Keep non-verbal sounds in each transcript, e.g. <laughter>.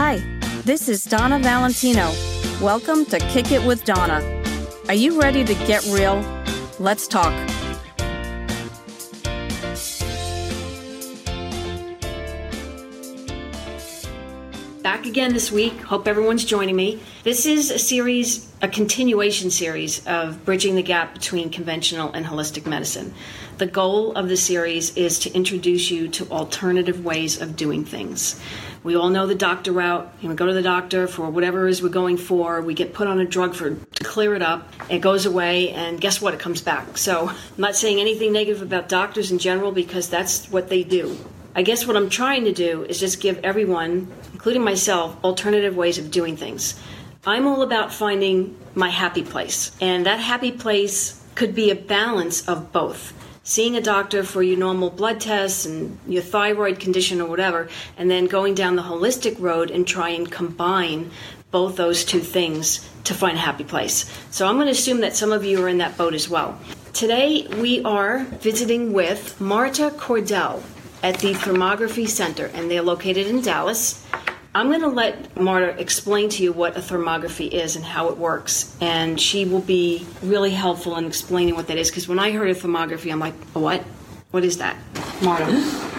Hi, this is Donna Valentino. Welcome to Kick It with Donna. Are you ready to get real? Let's talk. Back again this week. Hope everyone's joining me. This is a series, a continuation series of bridging the gap between conventional and holistic medicine. The goal of the series is to introduce you to alternative ways of doing things. We all know the doctor route. You know, we go to the doctor for whatever it is we're going for. We get put on a drug for to clear it up. It goes away, and guess what? It comes back. So I'm not saying anything negative about doctors in general because that's what they do. I guess what I'm trying to do is just give everyone, including myself, alternative ways of doing things. I'm all about finding my happy place, and that happy place could be a balance of both. Seeing a doctor for your normal blood tests and your thyroid condition or whatever, and then going down the holistic road and try and combine both those two things to find a happy place. So I'm going to assume that some of you are in that boat as well. Today we are visiting with Marta Cordell at the Thermography Center, and they're located in Dallas. I'm going to let Marta explain to you what a thermography is and how it works, and she will be really helpful in explaining what that is. Because when I heard of thermography, I'm like, what? What is that, Marta? <laughs>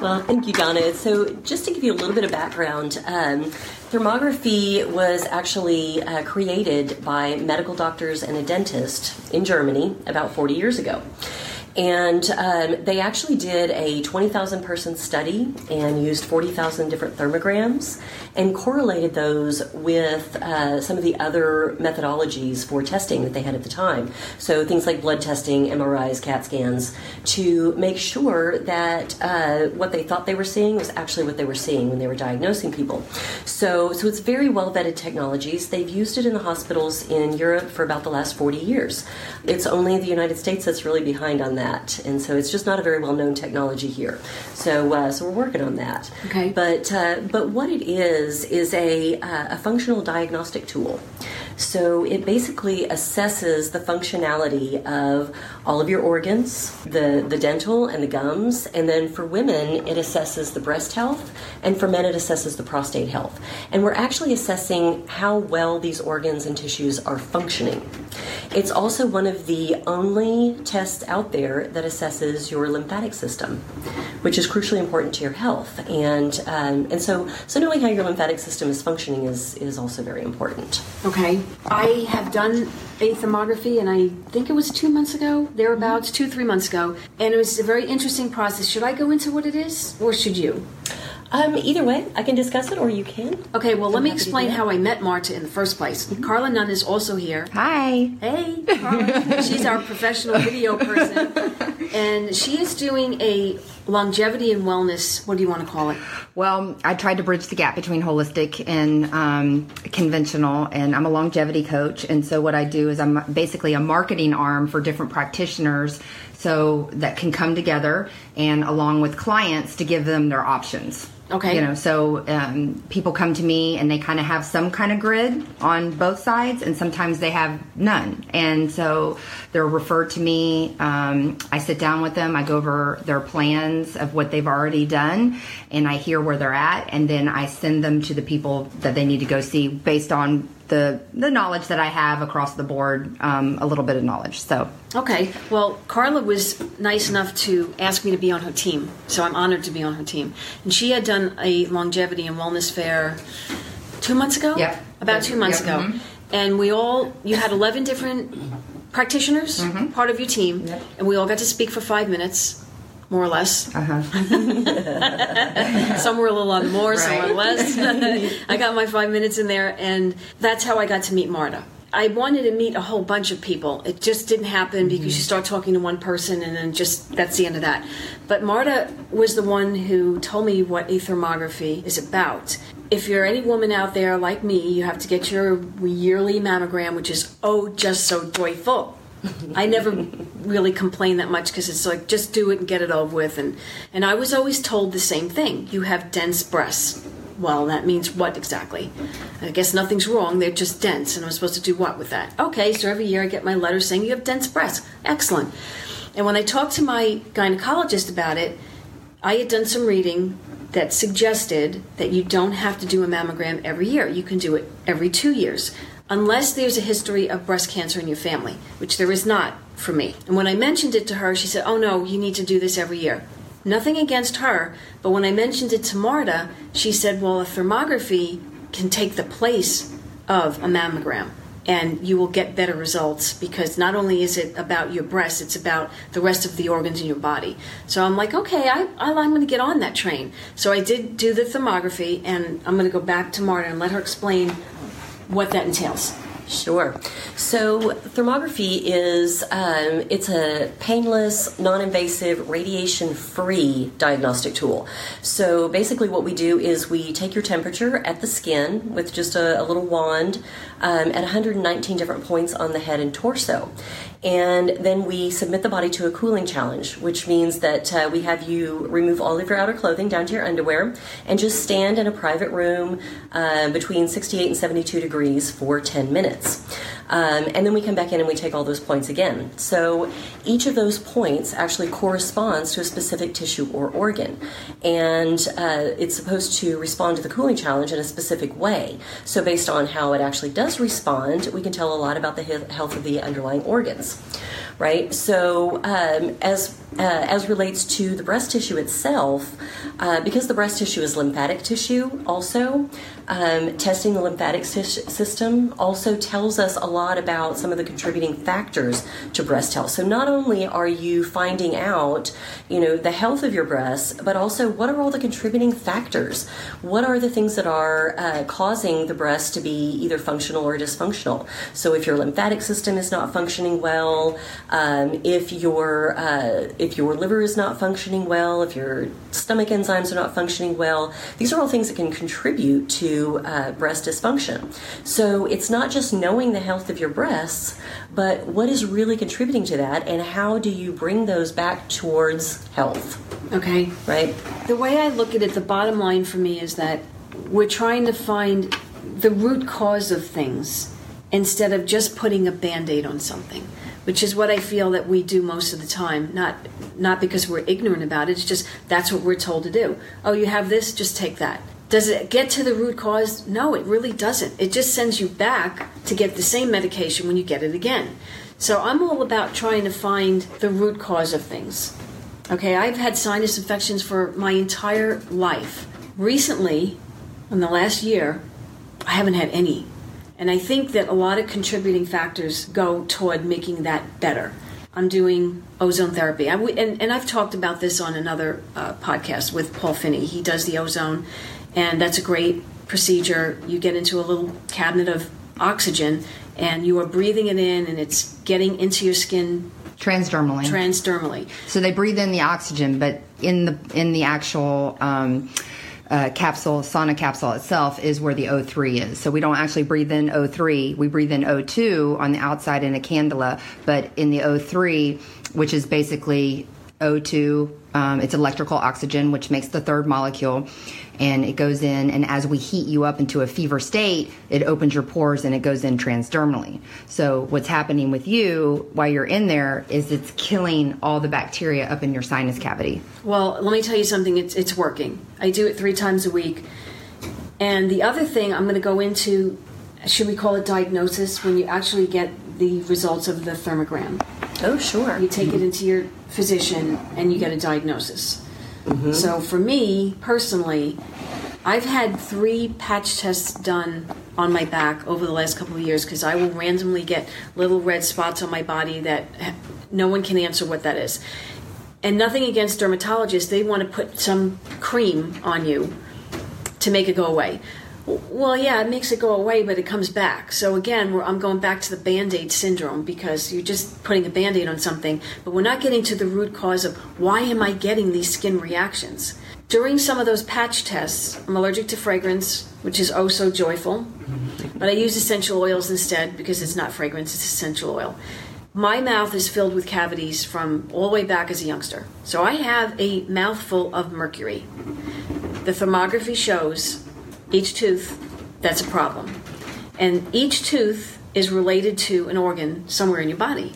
Well, thank you, Donna. So, just to give you a little bit of background, um, thermography was actually uh, created by medical doctors and a dentist in Germany about 40 years ago. And um, they actually did a 20,000 person study and used 40,000 different thermograms and correlated those with uh, some of the other methodologies for testing that they had at the time. So things like blood testing, MRIs, CAT scans, to make sure that uh, what they thought they were seeing was actually what they were seeing when they were diagnosing people. So, so it's very well vetted technologies. They've used it in the hospitals in Europe for about the last 40 years. It's only the United States that's really behind on that that, and so it's just not a very well known technology here. So, uh, so we're working on that. Okay. But uh, but what it is is a uh, a functional diagnostic tool. So it basically assesses the functionality of all of your organs, the, the dental and the gums, and then for women, it assesses the breast health, and for men, it assesses the prostate health. And we're actually assessing how well these organs and tissues are functioning. It's also one of the only tests out there that assesses your lymphatic system, which is crucially important to your health. And um, and so so knowing how your lymphatic system is functioning is is also very important. Okay. I have done a thermography, and I think it was two months ago, thereabouts, two, three months ago. And it was a very interesting process. Should I go into what it is, or should you? Um, either way, I can discuss it, or you can. Okay, well, let I'm me explain how I met Marta in the first place. Carla Nunn is also here. Hi. Hey, Carla. She's our professional video person. <laughs> And she is doing a longevity and wellness, what do you want to call it? Well, I tried to bridge the gap between holistic and um, conventional, and I'm a longevity coach. And so, what I do is I'm basically a marketing arm for different practitioners so that can come together and along with clients to give them their options. Okay. You know, so um, people come to me and they kind of have some kind of grid on both sides, and sometimes they have none. And so they're referred to me. Um, I sit down with them, I go over their plans of what they've already done, and I hear where they're at, and then I send them to the people that they need to go see based on the the knowledge that I have across the board, um, a little bit of knowledge. So Okay, well, Carla was nice enough to ask me to be on her team, so I'm honored to be on her team. And she had done a longevity and wellness fair two months ago? Yep. About two months Yep, ago. mhm. And we all, you had 11 different practitioners, part of your team, Mm-hmm. Yep. and we all got to speak for five minutes. More or less. uh-huh. <laughs> some were a little on more, some were less. <laughs> <laughs> I got my five minutes in there, and that's how I got to meet Marta. I wanted to meet a whole bunch of people. It just didn't happen because you start talking to one person, and then just that's the end of that. But Marta was the one who told me what a thermography is about. If you're any woman out there like me, you have to get your yearly mammogram, which is oh, just so joyful. I never really complain that much because it's like just do it and get it over with. And and I was always told the same thing: you have dense breasts. Well, that means what exactly? I guess nothing's wrong. They're just dense, and I'm supposed to do what with that? Okay, so every year I get my letter saying you have dense breasts. Excellent. And when I talked to my gynecologist about it, I had done some reading that suggested that you don't have to do a mammogram every year. You can do it every two years, unless there's a history of breast cancer in your family, which there is not for me. And when I mentioned it to her, she said, Oh no, you need to do this every year. Nothing against her, but when I mentioned it to Marta, she said, Well, a thermography can take the place of a mammogram and you will get better results because not only is it about your breast, it's about the rest of the organs in your body. So I'm like, okay, I, I, am going to get on that train. So I did do the thermography, and I'm going to go back to Marta and let her explain what that entails. Sure. So thermography is um, it's a painless, non-invasive, radiation-free diagnostic tool. So basically, what we do is we take your temperature at the skin with just a, a little wand um, at 119 different points on the head and torso, and then we submit the body to a cooling challenge, which means that uh, we have you remove all of your outer clothing down to your underwear and just stand in a private room uh, between 68 and 72 degrees for 10 minutes. Um, and then we come back in and we take all those points again. So each of those points actually corresponds to a specific tissue or organ. And uh, it's supposed to respond to the cooling challenge in a specific way. So, based on how it actually does respond, we can tell a lot about the health of the underlying organs right? So, um, as uh, as relates to the breast tissue itself, uh, because the breast tissue is lymphatic tissue, also um, testing the lymphatic system also tells us a lot about some of the contributing factors to breast health. So, not only are you finding out, you know, the health of your breasts, but also what are all the contributing factors? What are the things that are uh, causing the breast to be either functional or dysfunctional? So, if your lymphatic system is not functioning well, um, if your uh, if your liver is not functioning well, if your stomach enzymes are not functioning well, these are all things that can contribute to uh, breast dysfunction. So it's not just knowing the health of your breasts, but what is really contributing to that, and how do you bring those back towards health? Okay, right. The way I look at it, the bottom line for me is that we're trying to find the root cause of things instead of just putting a band aid on something which is what I feel that we do most of the time. Not not because we're ignorant about it. It's just that's what we're told to do. Oh, you have this, just take that. Does it get to the root cause? No, it really doesn't. It just sends you back to get the same medication when you get it again. So I'm all about trying to find the root cause of things. Okay, I've had sinus infections for my entire life. Recently, in the last year, I haven't had any and I think that a lot of contributing factors go toward making that better. I'm doing ozone therapy. And, and I've talked about this on another uh, podcast with Paul Finney. He does the ozone, and that's a great procedure. You get into a little cabinet of oxygen, and you are breathing it in, and it's getting into your skin transdermally. Transdermally. So they breathe in the oxygen, but in the in the actual um, uh, capsule, sauna capsule itself, is where the O3 is. So we don't actually breathe in O3. We breathe in O2 on the outside in a cannula, but in the O3, which is basically O2, um, it's electrical oxygen, which makes the third molecule and it goes in and as we heat you up into a fever state it opens your pores and it goes in transdermally. So what's happening with you while you're in there is it's killing all the bacteria up in your sinus cavity. Well let me tell you something. It's, it's working. I do it three times a week. And the other thing i'm going to go into should we call it diagnosis when you actually get the results of the thermogram? Oh sure. You take it into your physician and you get a diagnosis Mm-hmm. So for me personally, I've had three patch tests done on my back over the last couple of years because I will randomly get little red spots on my body that no one can answer what that is. And nothing against dermatologists, they want to put some cream on you to make it go away. Well, yeah, it makes it go away, but it comes back. So again, I'm going back to the band aid syndrome because you're just putting a band aid on something, but we're not getting to the root cause of why am I getting these skin reactions. During some of those patch tests, I'm allergic to fragrance, which is oh so joyful, but I use essential oils instead because it's not fragrance, it's essential oil. My mouth is filled with cavities from all the way back as a youngster. So I have a mouthful of mercury. The thermography shows each tooth, that's a problem. And each tooth is related to an organ somewhere in your body.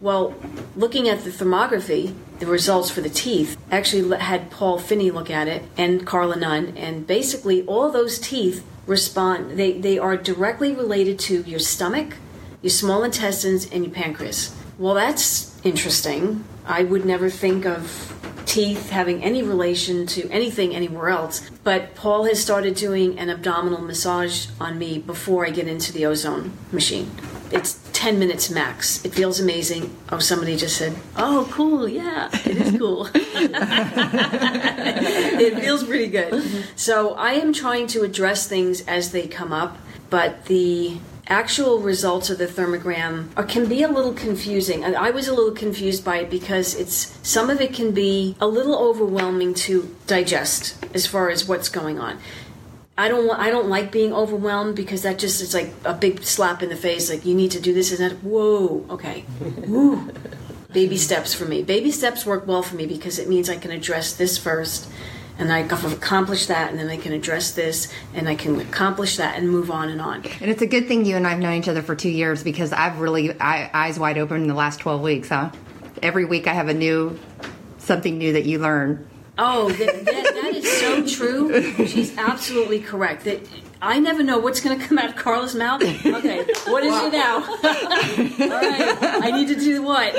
Well, looking at the thermography, the results for the teeth. Actually, had Paul Finney look at it and Carla Nunn, and basically all those teeth respond. They they are directly related to your stomach, your small intestines, and your pancreas. Well, that's interesting. I would never think of teeth having any relation to anything anywhere else. But Paul has started doing an abdominal massage on me before I get into the ozone machine. It's 10 minutes max. It feels amazing. Oh, somebody just said, Oh, cool. Yeah, it is cool. <laughs> it feels pretty good. So I am trying to address things as they come up, but the actual results of the thermogram are, can be a little confusing. And I was a little confused by it because it's some of it can be a little overwhelming to digest as far as what's going on. I don't I don't like being overwhelmed because that just is like a big slap in the face. Like you need to do this and that. Whoa, okay, <laughs> woo. Baby steps for me. Baby steps work well for me because it means I can address this first and I can accomplish that, and then I can address this, and I can accomplish that, and move on and on. And it's a good thing you and I've known each other for two years because I've really I, eyes wide open in the last twelve weeks. Huh? Every week I have a new something new that you learn. Oh, that, that, that is so true. She's absolutely correct. That I never know what's going to come out of Carla's mouth. Okay, what is it now? <laughs> All right, I need to do what?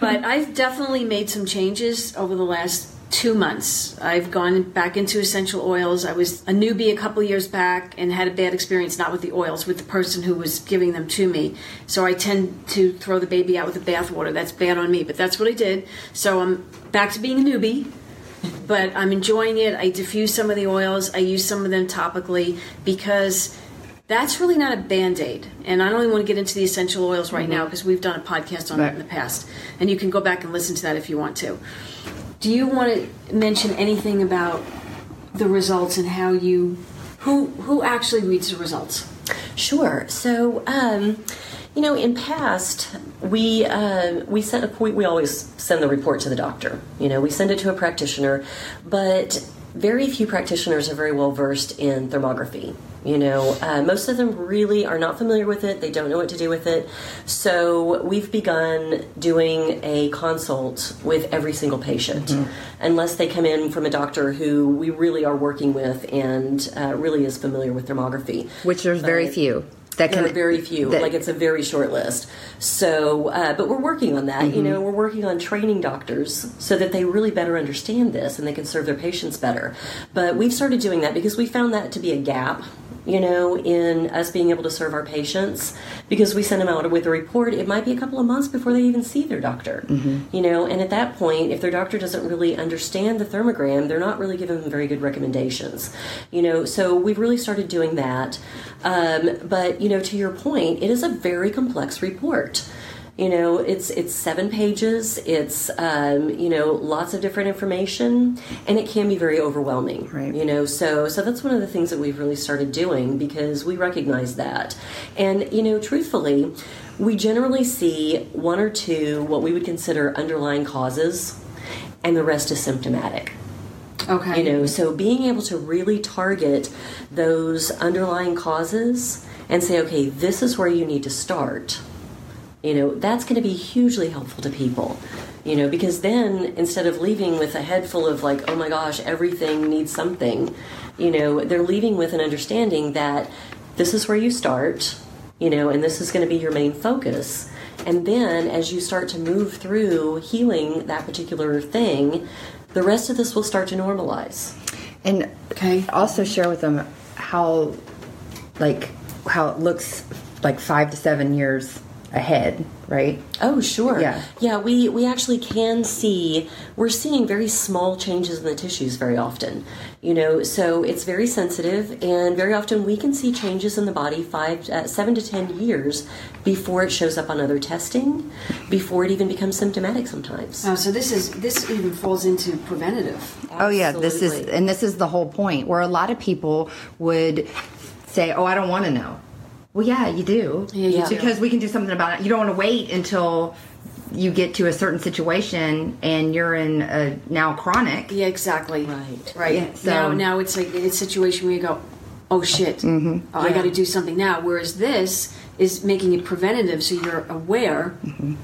But I've definitely made some changes over the last two months. I've gone back into essential oils. I was a newbie a couple years back and had a bad experience, not with the oils, with the person who was giving them to me. So I tend to throw the baby out with the bathwater. That's bad on me, but that's what I did. So I'm back to being a newbie. But I'm enjoying it. I diffuse some of the oils. I use some of them topically because that's really not a band aid. And I don't even want to get into the essential oils right mm-hmm. now because we've done a podcast on it in the past. And you can go back and listen to that if you want to. Do you want to mention anything about the results and how you who who actually reads the results? Sure. So, um, you know, in past we uh, we sent a point we always send the report to the doctor. You know, we send it to a practitioner, but very few practitioners are very well versed in thermography. You know, uh, most of them really are not familiar with it. They don't know what to do with it. So we've begun doing a consult with every single patient, mm-hmm. unless they come in from a doctor who we really are working with and uh, really is familiar with thermography. Which there's but, very few that can, there are very few. That, like it's a very short list. So, uh, but we're working on that. Mm-hmm. You know, we're working on training doctors so that they really better understand this and they can serve their patients better. But we've started doing that because we found that to be a gap you know, in us being able to serve our patients because we send them out with a report. It might be a couple of months before they even see their doctor, mm-hmm. you know, and at that point, if their doctor doesn't really understand the thermogram, they're not really giving them very good recommendations, you know. So we've really started doing that. Um, but, you know, to your point, it is a very complex report. You know, it's it's seven pages. It's um, you know lots of different information, and it can be very overwhelming. Right. You know, so so that's one of the things that we've really started doing because we recognize that, and you know, truthfully, we generally see one or two what we would consider underlying causes, and the rest is symptomatic. Okay. You know, so being able to really target those underlying causes and say, okay, this is where you need to start you know that's going to be hugely helpful to people you know because then instead of leaving with a head full of like oh my gosh everything needs something you know they're leaving with an understanding that this is where you start you know and this is going to be your main focus. And then as you start to move through healing that particular thing the rest of this will start to normalize. And okay. also share with them how like how it looks like five to seven years ahead, right? Oh, sure. Yeah. Yeah, we, we actually can see, we're seeing very small changes in the tissues very often. You know, so it's very sensitive, and very often we can see changes in the body five, uh, seven to ten years before it shows up on other testing, before it even becomes symptomatic sometimes. Oh, so this is, this even falls into preventative. Absolutely. Oh, yeah, this is, and this is the whole point where a lot of people would say, oh, I don't want to know well, yeah, you do. Yeah, you because we can do something about it. You don't want to wait until you get to a certain situation and you're in a now chronic. Yeah, exactly. Right. Right. Yeah, so now, now it's like it's a situation where you go, oh shit, mm-hmm. oh, yeah. I got to do something now. Whereas this is making it preventative, so you're aware. Mm-hmm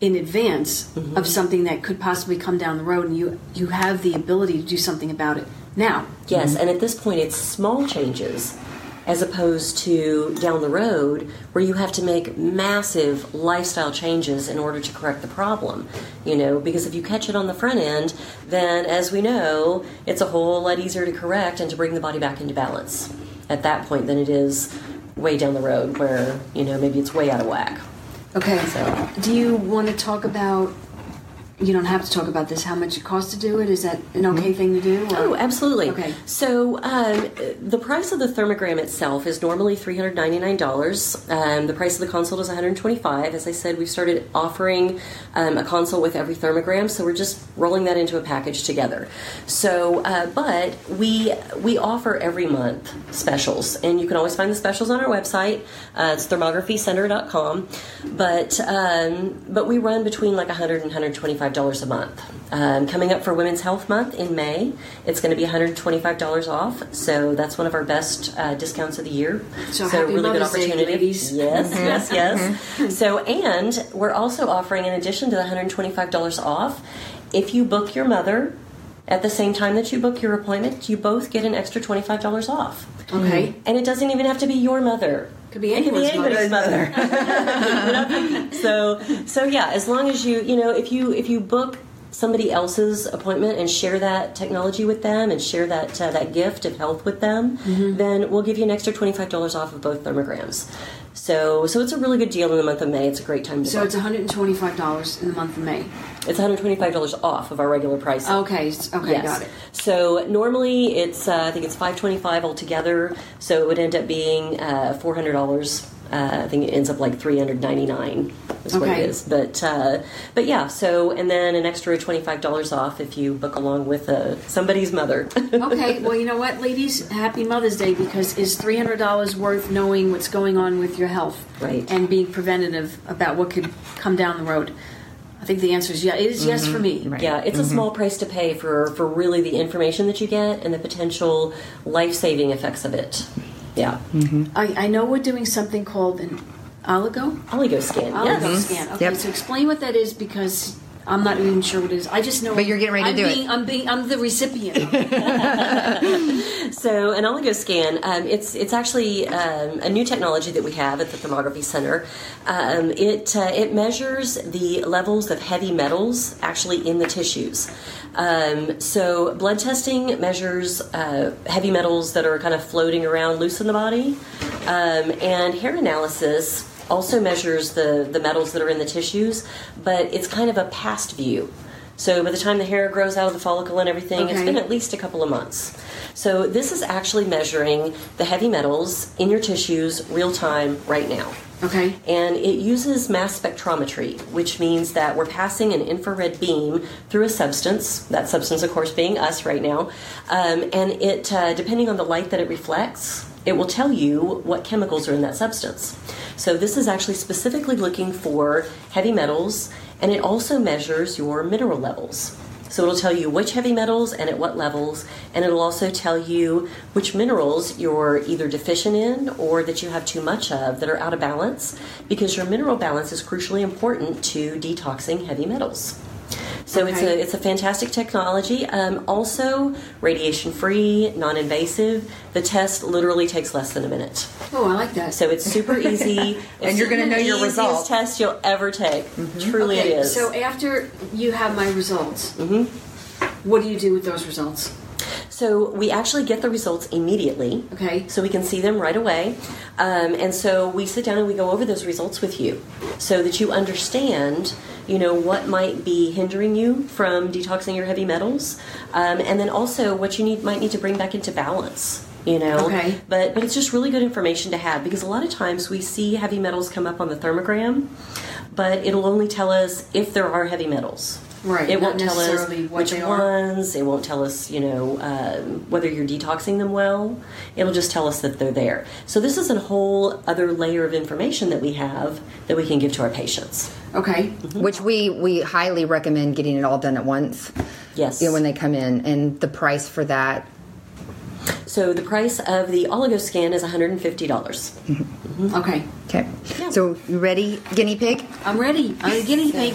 in advance Mm-hmm. of something that could possibly come down the road, and you you have the ability to do something about it now. Yes, and at this point, it's small changes as opposed to down the road where you have to make massive lifestyle changes in order to correct the problem. You know, because if you catch it on the front end, then as we know, it's a whole lot easier to correct and to bring the body back into balance at that point than it is way down the road where, you know, maybe it's way out of whack. Okay. So- Do you want to talk about? You don't have to talk about this. How much it costs to do it? Is that an okay thing to do? or- Oh, absolutely. Okay. So um, the price of the thermogram itself is normally three hundred ninety nine dollars. Um, the price of the consult is one hundred twenty five. As I said, we've started offering um, a consult with every thermogram, so we're just rolling that into a package together. So, uh, but we we offer every month specials, and you can always find the specials on our website. Uh, it's thermographycenter.com. But um, but we run between like 100 and 125 dollars a month. Um, coming up for Women's Health Month in May, it's going to be 125 dollars off. So that's one of our best uh, discounts of the year. So happy Mother's Day, ladies. Yes, yes, yes. So and we're also offering, in addition to the 125 dollars off, if you book your mother. At the same time that you book your appointment, you both get an extra $25 off. Okay. And it doesn't even have to be your mother. Could be It could be anybody's mother. Know? <laughs> <laughs> So, so yeah, as long as you, you know, if you if you book somebody else's appointment and share that technology with them and share that uh, that gift of health with them, Mm-hmm. then we'll give you an extra twenty five dollars off of both thermograms. So, so it's a really good deal in the month of May. It's a great time to. So book. it's one hundred and twenty-five dollars in the month of May. it's one hundred twenty five dollars off of our regular price. Okay. Okay. Yes. Got it. So normally it's uh, I think it's five twenty five altogether. So it would end up being uh, four hundred dollars. Uh, I think it ends up like three hundred ninety nine. Is what it is. But uh, but yeah. So and then an extra twenty five dollars off if you book along with uh, somebody's mother. <laughs> Okay. Well, you know what, ladies? Happy Mother's Day because is three hundred dollars worth knowing what's going on with your health, Right. And being preventative about what could come down the road. I think the answer is yeah. It is yes for me. Right. yeah, it's a small price to pay for for really the information that you get and the potential life saving effects of it. Yeah. Mm-hmm. I, I know we're doing something called an oligo. Oligo scan. Oligo yes. scan. Mm-hmm. Okay, Yep. so explain what that is because I'm not even sure what it is. I just know. But you're getting ready to I'm do it. I'm being. I'm the recipient. <laughs> <laughs> So an oligoscan, um, it's it's actually um, a new technology that we have at the Thermography Center. Um, it uh, it measures the levels of heavy metals actually in the tissues. Um, so blood testing measures uh, heavy metals that are kind of floating around loose in the body, um, and hair analysis also measures the the metals that are in the tissues, but it's kind of a past view. So by the time the hair grows out of the follicle and everything, it's been at least a couple of months. So this is actually measuring the heavy metals in your tissues real time right now. okay. And it uses mass spectrometry, which means that we're passing an infrared beam through a substance, that substance, of course, being us right now. Um, and it, uh, depending on the light that it reflects, it will tell you what chemicals are in that substance. So this is actually specifically looking for heavy metals, and it also measures your mineral levels. So it'll tell you which heavy metals and at what levels, and it'll also tell you which minerals you're either deficient in or that you have too much of that are out of balance, because your mineral balance is crucially important to detoxing heavy metals. So it's a it's a fantastic technology. Um, also, radiation free, non invasive. The test literally takes less than a minute. Oh, I like that. So it's super <laughs> easy. And you're gonna know your Easiest results. test you'll ever take. Truly, okay, it is. so after you have my results, Mm-hmm. what do you do with those results? So we actually get the results immediately. Okay. So we can see them right away. Um, and so we sit down and we go over those results with you so that you understand, you know, what might be hindering you from detoxing your heavy metals. Um, and then also what you need might need to bring back into balance. You know, Okay. but but it's just really good information to have because a lot of times we see heavy metals come up on the thermogram, but it'll only tell us if there are heavy metals. Right, It won't tell us which they are. ones. It won't tell us, you know, um, whether you're detoxing them well. It'll just tell us that they're there. So this is a whole other layer of information that we have that we can give to our patients. Okay. which we we highly recommend getting it all done at once. Yes. You know, when they come in, and the price for that so the price of the oligo scan is $150. Mm-hmm. Okay. Okay. So you ready, guinea pig? I'm ready. I'm a guinea pig.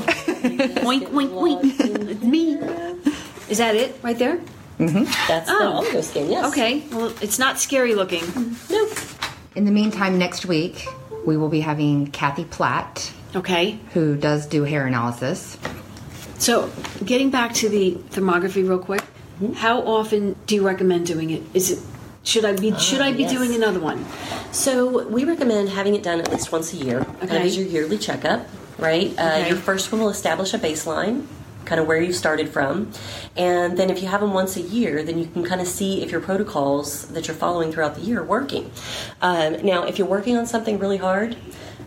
wink, wink, wink. It's me. Is that it right there? Mm-hmm. That's Oh. the oligo scan, yes. Okay. Well, it's not scary looking. Mm-hmm. Nope. In the meantime, next week we will be having Kathy Platt, Okay. who does do hair analysis. So, getting back to the thermography real quick, how often do you recommend doing it? Is it should I be should I be yes. doing another one? So we recommend having it done at least once a year. Kind Okay. of as your yearly checkup, right? Uh, your first one will establish a baseline, kind of where you started from, and then if you have them once a year, then you can kind of see if your protocols that you're following throughout the year are working. Um, now, if you're working on something really hard.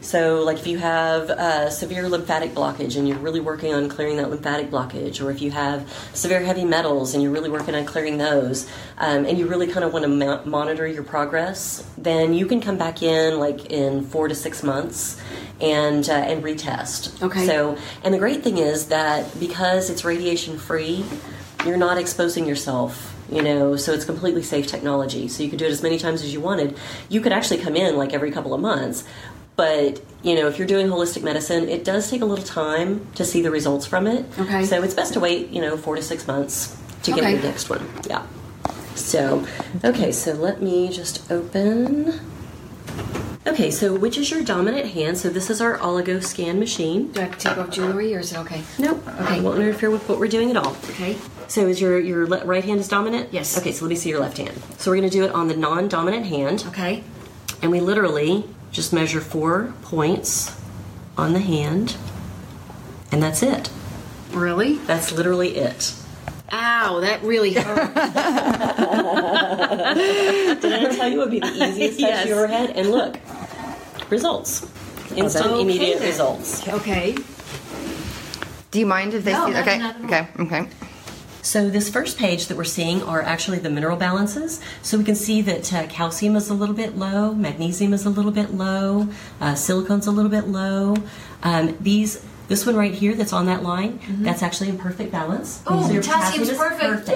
So, like if you have uh, severe lymphatic blockage and you're really working on clearing that lymphatic blockage, or if you have severe heavy metals and you're really working on clearing those, um, and you really kind of want to mo- monitor your progress, then you can come back in like in four to six months and uh, and retest. Okay. So, and the great thing is that because it's radiation free, you're not exposing yourself. You know, so it's completely safe technology. So you could do it as many times as you wanted. You could actually come in like every couple of months. But, you know, if you're doing holistic medicine, it does take a little time to see the results from it. Okay. So it's best to wait, you know, four to six months to get Okay. your next one. Yeah. So, okay, so let me just open. Okay, so which is your dominant hand? So this is our oligo scan machine. Do I have to take off jewelry or is it okay? Nope. Okay. I won't interfere with what we're doing at all. Okay. So is your your le- right hand is dominant? Yes. Okay, so let me see your left hand. So we're going to do it on the non-dominant hand, Okay. and we literally just measure four points on the hand, and that's it. Really? That's literally it. Ow, that really hurt. <laughs> Did I tell you it would be the easiest touch Yes. you ever had? And look, results. Instant, Okay immediate then. results. okay. Do you mind if they No, see? Okay. not at all. Okay. Okay. So this first page that we're seeing are actually the mineral balances. So we can see that uh, calcium is a little bit low, magnesium is a little bit low, uh, silicone's a little bit low. Um, these, this one right here that's on that line, that's actually in perfect balance. Oh, your potassium's potassium is perfect.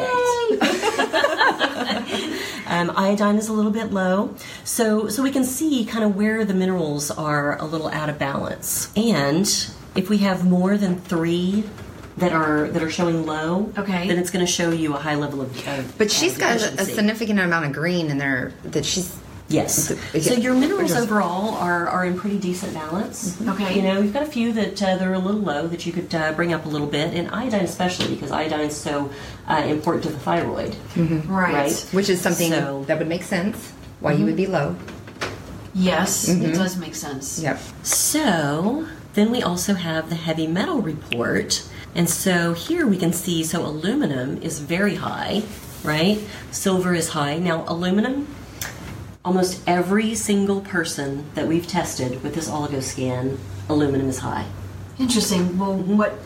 <laughs> um, iodine is a little bit low, so so we can see kind of where the minerals are a little out of balance. And if we have more than three that are that are showing low, Okay. then it's going to show you a high level of. of But she's of got a, a significant amount of green in there that she's. Yes. So your minerals overall are, are in pretty decent balance. Okay. You know, you've got a few that uh, that are a little low that you could uh, bring up a little bit, and iodine especially because iodine is so uh, important to the thyroid. Right. Right. Which is something So- that would make sense why you would be low. Yes, it does make sense. Yep. So then we also have the heavy metal report. And so here we can see so aluminum is very high, right? Silver is high. Now, aluminum, almost every single person that we've tested with this oligoscan, aluminum is high. Interesting. Well, what?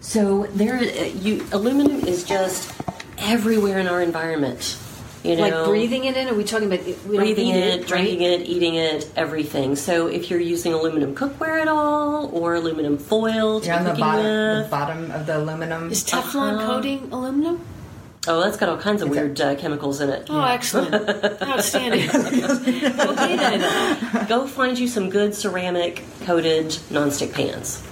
So there, uh, you aluminum is just everywhere in our environment. You know, Like breathing it in? Are we talking about we breathing eat it, right? drinking it, eating it, everything. So if you're using aluminum cookware at all, or aluminum foil to You're on the cooking bottom, the bottom of the aluminum. Is Teflon Uh-huh. coating aluminum? oh, that's got all kinds of It's weird uh, chemicals in it. Oh, excellent. <laughs> Outstanding. okay then. Go find you some good ceramic coated nonstick pans.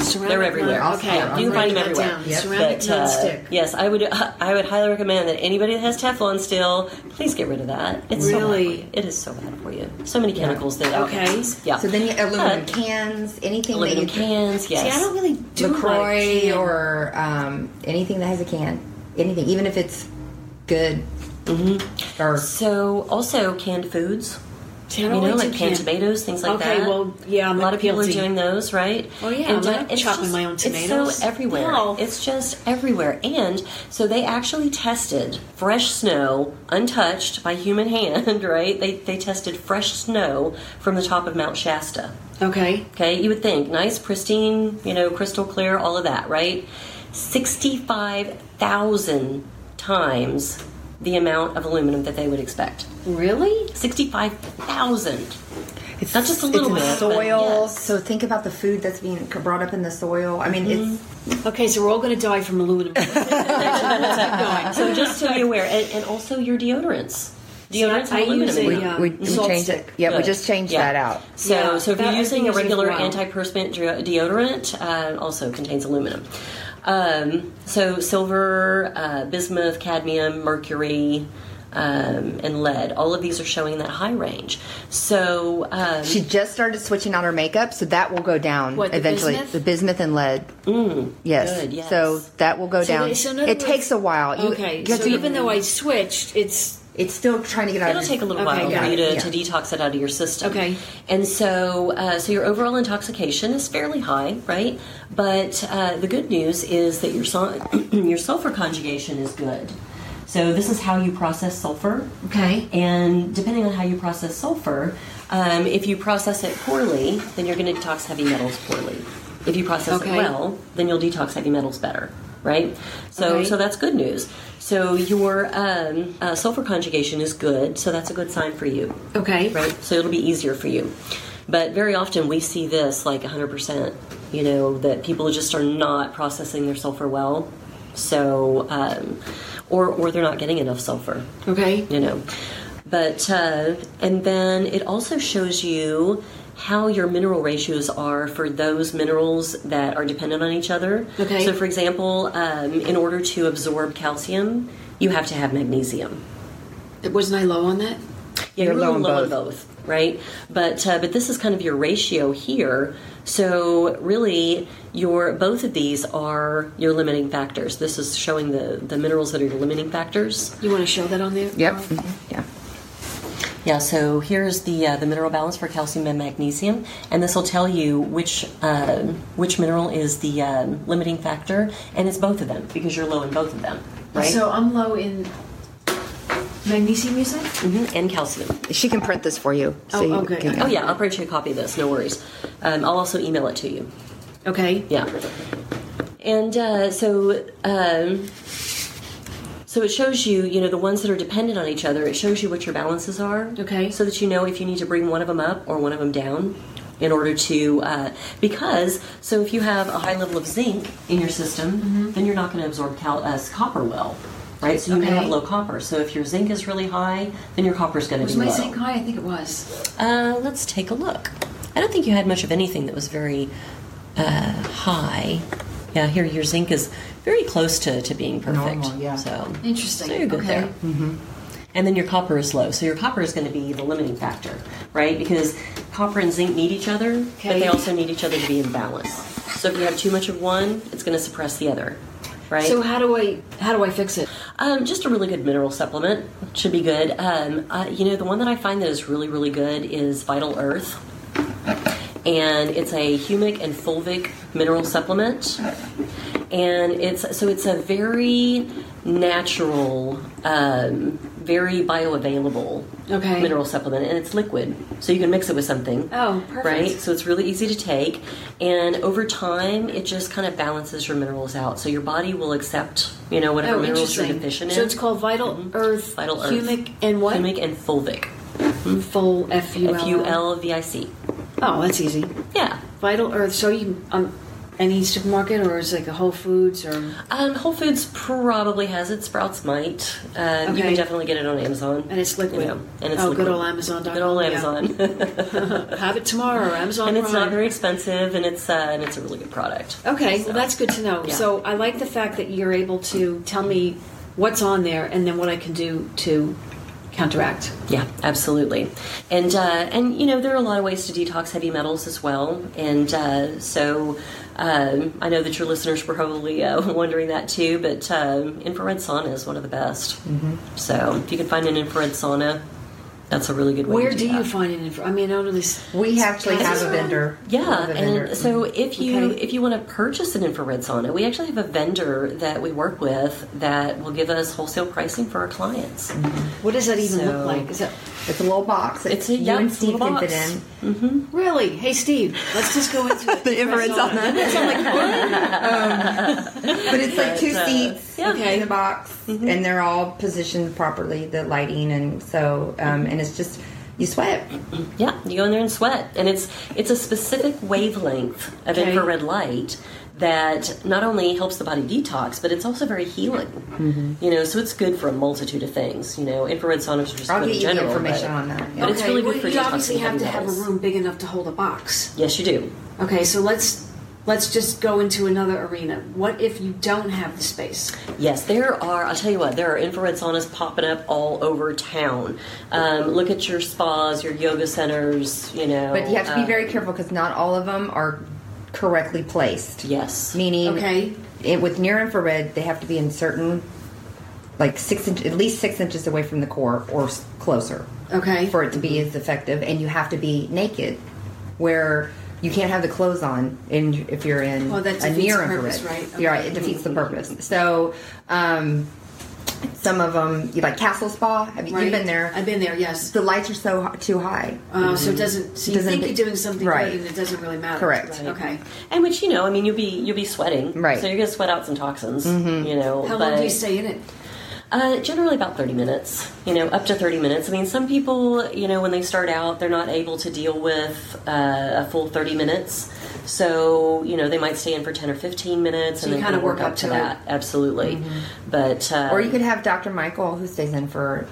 Ceramic They're everywhere. non- Okay, Yeah, you can find them everywhere. Yep. Ceramic But, uh, yes, I would. I would highly recommend that anybody that has Teflon still, please get rid of that. It's so Really? you. it is so bad for you. So many chemicals that Okay. Yeah. So then you aluminum Uh, cans, anything aluminum that you cans. Yes. See, I don't really do LaCroix like or um, anything that has a can, anything, even if it's good. Mm-hmm. Or So also canned foods. You know, like canned can- tomatoes, things like Okay, that. Okay, well, yeah, I'm a lot of people are doing those, right? Oh, yeah, and I'm not chopping just- my own tomatoes. It's so everywhere. No. It's just everywhere, and so they actually tested fresh snow, untouched by human <laughs> hand. Right? They they tested fresh snow from the top of Mount Shasta. Okay. Okay, you would think nice, pristine, you know, crystal clear, all of that, right? 65,000 times the amount of aluminum that they would expect. Really? 65,000. it's not just a little it's in bit, but soil. yes. So think about the food that's being brought up in the soil. I mean, Mm-hmm. Okay, so we're all going to die from aluminum. Let's keep going. So just to be aware, and, and also your deodorants. Deodorants I aluminum use a, them. um, we, we changed stick. it. Yeah, we just changed Yeah. that out. So, Yeah, so if you're using a regular antiperspirant deodorant, uh, also contains aluminum. Um, so silver, uh, bismuth, cadmium, mercury, um, and lead. All of these are showing that high range. So um, She just started switching out her makeup, so that will go down What, the eventually. bismuth? The bismuth and lead. mm, Yes. Good, yes. So that will go So down. they- so it words- takes a while. You- Okay, you so to- even though I switched, it's it's still trying to get out. It'll of take a little Okay, while got for you to, yeah. to detox it out of your system. Okay. And so, uh, so your overall intoxication is fairly high, right? But uh, the good news is that your sul- <clears throat> your sulfur conjugation is good. So this is how you process sulfur. okay. And depending on how you process sulfur, um, if you process it poorly, then you're going to detox heavy metals poorly. If you process Okay. it well, then you'll detox heavy metals better, right? So, Okay. so that's good news. So your um, uh, sulfur conjugation is good, so that's a good sign for you, Okay. right? So it'll be easier for you. But very often we see this like 100%, you know, that people just are not processing their sulfur well. So, um, or, or they're not getting enough sulfur Okay. you know. But uh, and then it also shows you how your mineral ratios are for those minerals that are dependent on each other. Okay. So, for example, um, in order to absorb calcium, you have to have magnesium. Wasn't I low on that? Yeah, You're you're low low, on low on both. both, right? But uh, but this is kind of your ratio here. So really, your both of these are your limiting factors. This is showing the the minerals that are your limiting factors. You want to show that on there? Yep. Carl? Mhm. Yeah. Yeah, so here's the uh, the mineral balance for calcium and magnesium, and this will tell you which um which mineral is the um, limiting factor, and it's both of them because you're low in both of them, right? So I'm low in magnesium, you said? Mhm, and calcium. She can print this for you. So Oh, you okay. can- Oh yeah, I'll print you a copy of this. No worries. Um, I'll also email it to you. Okay. Yeah, and uh, so. Um, so it shows you, you know, the ones that are dependent on each other. It shows you what your balances are. Okay. So that you know if you need to bring one of them up or one of them down in order to, uh, because, so if you have a high level of zinc in your system, then you're not going to absorb cal- uh, copper well, right? So you may have low copper. So if your zinc is really high, then your copper is going to Was be my low. zinc high? I think it was. Uh, let's take a look. I don't think you had much of anything that was very uh, high. Yeah, here your zinc is very close to, to being perfect. Normal, yeah. So Interesting. So you're good Okay. there. And then your copper is low. So your copper is going to be the limiting factor, right? Because copper and zinc need each other, but they also need each other to be in balance. So if you have too much of one, it's going to suppress the other, right? So how do I how do I fix it? Um, just a really good mineral supplement should be good. Um, uh, you know, the one that I find that is really, really good is Vital Earth, and it's a humic and fulvic mineral supplement, and it's so it's a very natural, um, very bioavailable Okay. mineral supplement, and it's liquid, so you can mix it with something. Oh, perfect. Right, so it's really easy to take, and over time, it just kind of balances your minerals out. So your body will accept, you know, whatever Oh, minerals you're deficient So it's called Vital Earth, Vital Earth. humic, and what? Humic and fulvic. Full F U L. F U L V I C. Oh, that's easy. Yeah. Vital Earth. So you um, any supermarket or is it like a Whole Foods or Um, Whole Foods probably has it. Sprouts might. Um, You can definitely get it on Amazon. and it's liquid. You know, and it's oh, liquid. good old Amazon. Good old yeah. Amazon. <laughs> <laughs> Have it tomorrow. Amazon. and it's Prime. not very expensive, and it's uh, and it's a really good product. Okay, So, well that's good to know. yeah. So I like the fact that you're able to tell me what's on there and then what I can do to counteract. Yeah, absolutely. And uh, and you know there are a lot of ways to detox heavy metals as well. And uh, so um, I know that your listeners were probably uh, <laughs> wondering that too. But um, infrared sauna is one of the best. Mm-hmm. So if you can find an infrared sauna, that's a really good way. Where to do do you that. find it? In, I mean, I this. We actually have a vendor. Yeah, a vendor. and so if you Okay. if you want to purchase an infrared sauna, we actually have a vendor that we work with that will give us wholesale pricing for our clients. What does that even So- look like? Is that it's a little box. that It's a- you yeah, and Steve little can fit box. in. really? Hey, Steve, let's just go into. <laughs> The infrared sauna. I'm like, what? <laughs> But it's like two But, uh, seats yeah. in the box, and they're all positioned properly. The lighting, and so, um, and it's just you sweat. Yeah, you go in there and sweat, and it's it's a specific wavelength of Okay. infrared light that not only helps the body detox, but it's also very healing. Mm-hmm. You know, so it's good for a multitude of things. You know, infrared saunas are just I'll good get in you the general, information but- on that. But it's Okay, really well, good for you you obviously have to have a room big enough to hold a box. Yes, you do. Okay, so let's let's just go into another arena. What if you don't have the space? Yes, there are. I'll tell you what. There are infrared saunas popping up all over town. Um, look at your spas, your yoga centers. You know, But you have to be uh, very careful because not all of them are correctly placed. Yes. Meaning, Okay. it, with near infrared, they have to be in certain, like six inch, at least six inches away from the core or s- closer Okay. for it to be as effective. And you have to be naked, where you can't have the clothes on in if you're in Well, that a near the infrared. purpose, right? You're right. It defeats the purpose. So. Um, some of them, you like Castle Spa. Have you Right. you've been there? I've been there. Yes. the lights are so too high. Uh, So it doesn't. So you Doesn't think be- you're doing something right. and it doesn't really matter. Correct. Right. Okay. And which you know, I mean, you'll be you'll be sweating, Right. So you're gonna sweat out some toxins, you know. How but, long do you stay in it? Uh, generally about 30 minutes, you know, up to 30 minutes. I mean, some people, you know, when they start out, they're not able to deal with uh, a full 30 minutes. So, you know, they might stay in for 10 or 15 minutes So and you then kinda work work up up to to it. that. Absolutely. But, uh, Or you could have Dr. Michael who stays in for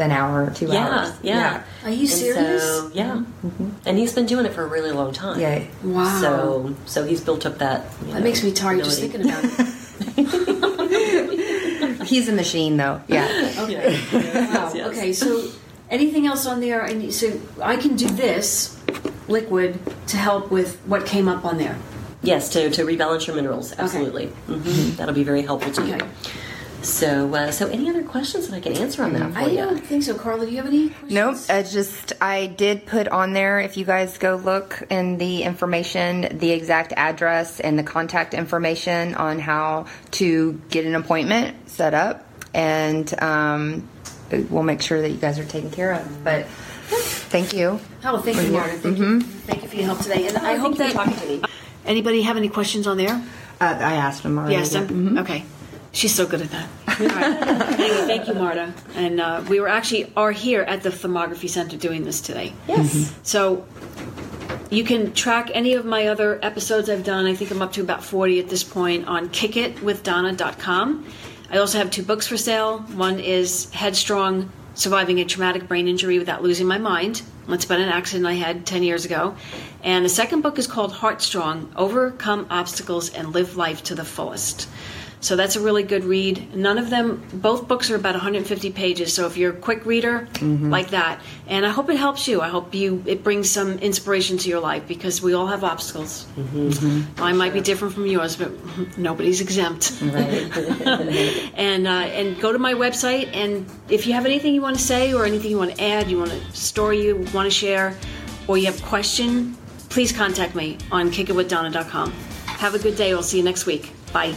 an hour or two yeah, hours. yeah, Are you And serious? So, yeah. And he's been doing it for a really long time. Yeah. Wow. So, so he's built up that. you That know, makes me tired just thinking about it. <laughs> He's a machine though. Yeah. <laughs> Okay. <laughs> Wow. yes. Okay. So, anything else on there? And so I can do this liquid to help with what came up on there. Yes, to, to rebalance your minerals, absolutely. hmm That'll be very helpful to you. Okay. So, uh, so any other questions that I can answer on that for I you? don't think so, Carla. Do you have any? Questions? Nope. I just I did put on there. If you guys go look in the information, the exact address and the contact information on how to get an appointment set up, and um, we'll make sure that you guys are taken care of. But thank you. Oh, thank you, Marta. Thank you. Thank you for your help today. And I hope Thank you that talking to me. anybody have any questions on there? Uh, I asked them already. Yes. I'm- Okay. She's so good at that. All right. anyway, thank you, Marta. And uh, we were actually are here at the Thermography Center doing this today. Yes. So you can track any of my other episodes I've done. I think I'm up to about 40 at this point on kickitwithdonna.com. I also have two books for sale. One is Headstrong Surviving a Traumatic Brain Injury Without Losing My Mind. That's about an accident I had 10 years ago. And the second book is called Heartstrong Overcome Obstacles and Live Life to the Fullest. So that's a really good read. None of them, both books are about 150 pages. So if you're a quick reader, like that, and I hope it helps you. I hope you it brings some inspiration to your life because we all have obstacles. Mine might be different from yours, but <laughs> nobody's exempt. Right. <laughs> <laughs> and uh, and go to my website, and if you have anything you want to say or anything you want to add, you want a story you want to share, or you have a question, please contact me on kickitwithdonna.com. Have a good day. We'll see you next week. Bye.